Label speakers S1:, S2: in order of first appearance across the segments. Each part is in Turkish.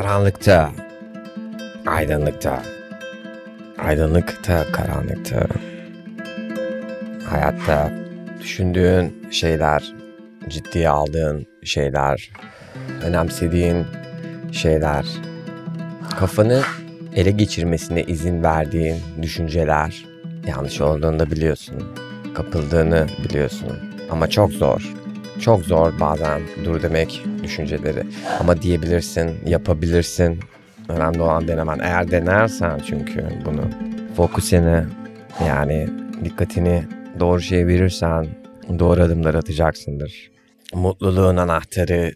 S1: Karanlıkta, aydınlıkta, aydınlıkta, karanlıkta. Hayatta düşündüğün şeyler, ciddiye aldığın şeyler, önemsediğin şeyler, kafanı ele geçirmesine izin verdiğin düşünceler yanlış olduğunu da biliyorsun. Kapıldığını biliyorsun. Ama çok zor. Çok zor bazen dur demek düşünceleri. Ama diyebilirsin, yapabilirsin. Önemli olan denemen. Eğer denersen çünkü bunu fokusini yani dikkatini doğru şeye verirsen doğru adımlar atacaksındır. Mutluluğun anahtarı,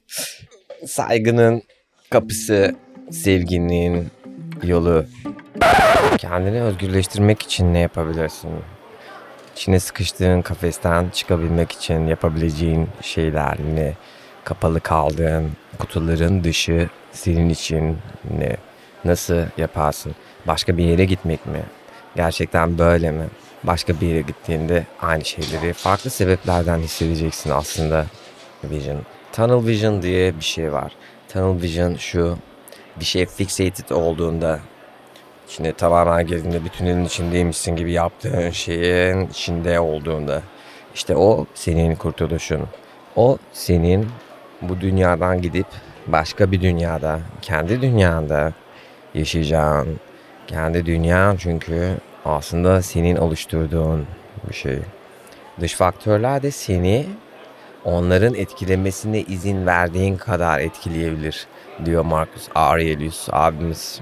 S1: saygının kapısı, sevginin yolu. Kendini özgürleştirmek için ne yapabilirsin? İçine sıkıştığın kafesten çıkabilmek için yapabileceğin şeyler ne? Kapalı kaldığın kutuların dışı senin için ne? Nasıl yaparsın? Başka bir yere gitmek mi? Gerçekten böyle mi? Başka bir yere gittiğinde aynı şeyleri farklı sebeplerden hissedeceksin aslında. Vision. Tunnel vision diye bir şey var. Tunnel vision şu bir şey fixated olduğunda içine tamamen girdiğinde bir tünelin içindeymişsin gibi yaptığın şeyin içinde olduğunda işte o senin kurtuluşun. O senin bu dünyadan gidip başka bir dünyada, kendi dünyanda yaşayacağın, kendi dünyan çünkü aslında senin oluşturduğun bir şey. Dış faktörler de seni onların etkilemesine izin verdiğin kadar etkileyebilir diyor Marcus Aurelius abimiz.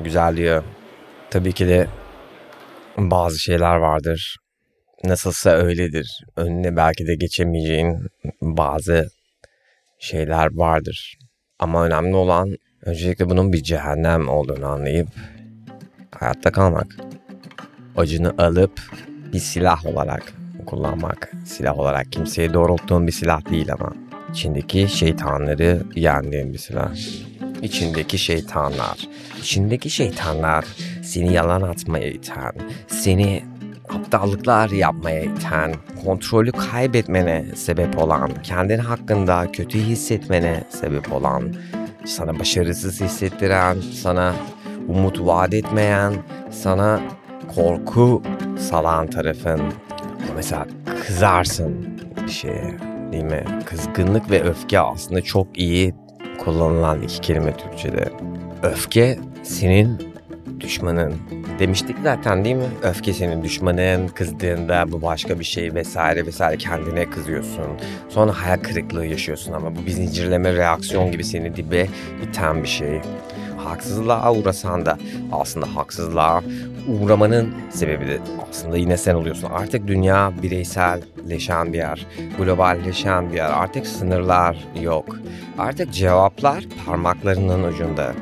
S1: Güzel diyor. Tabii ki de bazı şeyler vardır. Nasılsa öyledir. Önüne belki de geçemeyeceğin bazı şeyler vardır. Ama önemli olan öncelikle bunun bir cehennem olduğunu anlayıp hayatta kalmak. Acını alıp bir silah olarak kullanmak. Silah olarak kimseye doğrulttuğun bir silah değil ama. içindeki şeytanları yendiğin bir silah. İçindeki şeytanlar. İçindeki şeytanlar seni yalan atmaya iten, seni aptallıklar yapmaya iten, kontrolü kaybetmene sebep olan, kendin hakkında kötü hissetmene sebep olan, sana başarısız hissettiren, sana umut vaat etmeyen, sana korku salan tarafın. Mesela kızarsın bir şeye değil mi? Kızgınlık ve öfke aslında çok iyi kullanılan iki kelime Türkçe'de. Öfke senin düşmanın. Demiştik zaten değil mi? Öfke senin düşmanın, kızdığında bu başka bir şey vesaire vesaire kendine kızıyorsun. Sonra hayal kırıklığı yaşıyorsun ama bu bir zincirleme reaksiyon gibi seni dibe iten bir şey. Haksızlığa uğrasan da aslında haksızlığa uğramanın sebebi de aslında yine sen oluyorsun. Artık dünya bireyselleşen bir yer, globalleşen bir yer. Artık sınırlar yok. Artık cevaplar parmaklarının ucunda.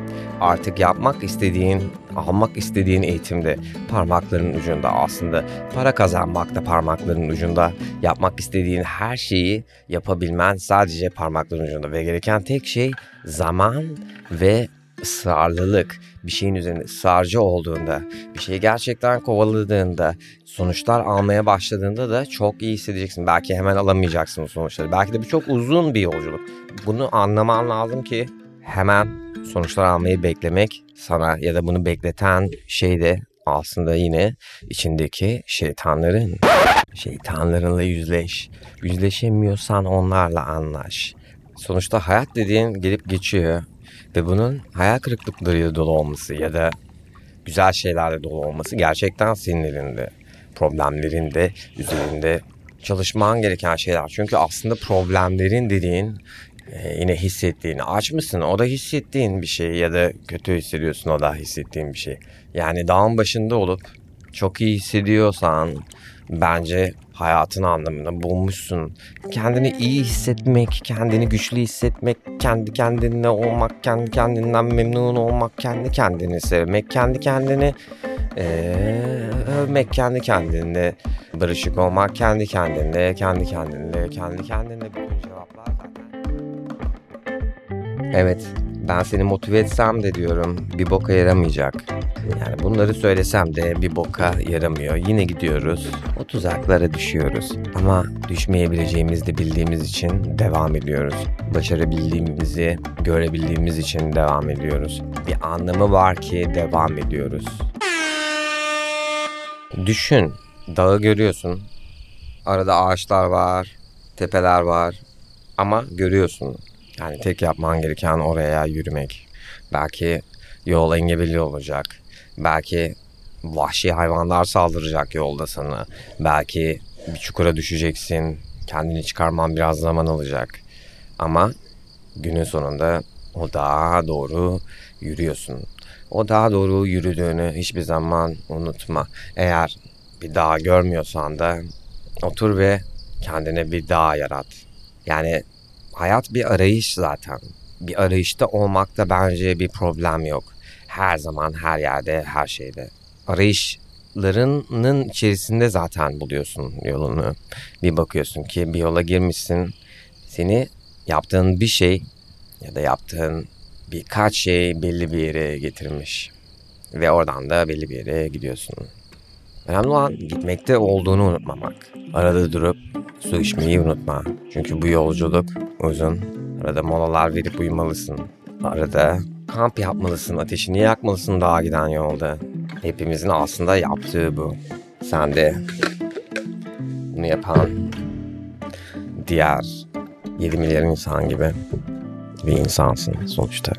S1: Artık yapmak istediğin, almak istediğin eğitimde parmakların ucunda aslında. Para kazanmak da parmakların ucunda. Yapmak istediğin her şeyi yapabilmen sadece parmakların ucunda. Ve gereken tek şey zaman ve ısrarlılık, bir şeyin üzerinde ısrarcı olduğunda, bir şeyi gerçekten kovaladığında, sonuçlar almaya başladığında da çok iyi hissedeceksin. Belki hemen alamayacaksın sonuçları. Belki de bu çok uzun bir yolculuk. Bunu anlaman lazım ki hemen sonuçlar almayı beklemek sana ya da bunu bekleten şey de aslında yine içindeki şeytanların. Şeytanlarınla yüzleş. Yüzleşemiyorsan onlarla anlaş. Sonuçta hayat dediğin gelip geçiyor ve bunun hayal kırıklıklarıyla dolu olması ya da güzel şeylerle dolu olması gerçekten senin elinde. Problemlerin de üzerinde çalışman gereken şeyler. Çünkü aslında problemlerin dediğin e, yine hissettiğin, aç mısın o da hissettiğin bir şey ya da kötü hissediyorsun o da hissettiğin bir şey. Yani dağın başında olup çok iyi hissediyorsan bence hayatın anlamını bulmuşsun. Kendini iyi hissetmek, kendini güçlü hissetmek, kendi kendinle olmak, kendi kendinden memnun olmak, kendi kendini sevmek, kendi kendini ee, övmek, kendi kendinle barışık olmak, kendi kendinle, kendi kendinle, kendi kendinle bütün cevaplar. Evet, ben seni motive etsem de diyorum bir boka yaramayacak. Yani bunları söylesem de bir boka yaramıyor. Yine gidiyoruz. O tuzaklara düşüyoruz. Ama düşmeyebileceğimizi de bildiğimiz için devam ediyoruz. Başarabildiğimizi görebildiğimiz için devam ediyoruz. Bir anlamı var ki devam ediyoruz. Düşün. Dağı görüyorsun. Arada ağaçlar var, tepeler var. Ama görüyorsun. Yani tek yapman gereken oraya yürümek. Belki yol engebeli olacak. Belki vahşi hayvanlar saldıracak yolda sana. Belki bir çukura düşeceksin. Kendini çıkarman biraz zaman alacak. Ama günün sonunda o dağa doğru yürüyorsun. O dağa doğru yürüdüğünü hiçbir zaman unutma. Eğer bir dağ görmüyorsan da otur ve kendine bir dağ yarat. Yani hayat bir arayış zaten. Bir arayışta olmakta bence bir problem yok. Her zaman, her yerde, her şeyde. Arayışlarının içerisinde zaten buluyorsun yolunu. Bir bakıyorsun ki bir yola girmişsin. Seni yaptığın bir şey ya da yaptığın birkaç şey belli bir yere getirmiş. Ve oradan da belli bir yere gidiyorsun. Önemli olan gitmekte olduğunu unutmamak. Arada durup su içmeyi unutma. Çünkü bu yolculuk uzun. Arada molalar verip uyumalısın. Arada kamp yapmalısın, ateşini yakmalısın dağa giden yolda. Hepimizin aslında yaptığı bu. Sen de bunu yapan diğer 7 milyar insan gibi bir insansın sonuçta.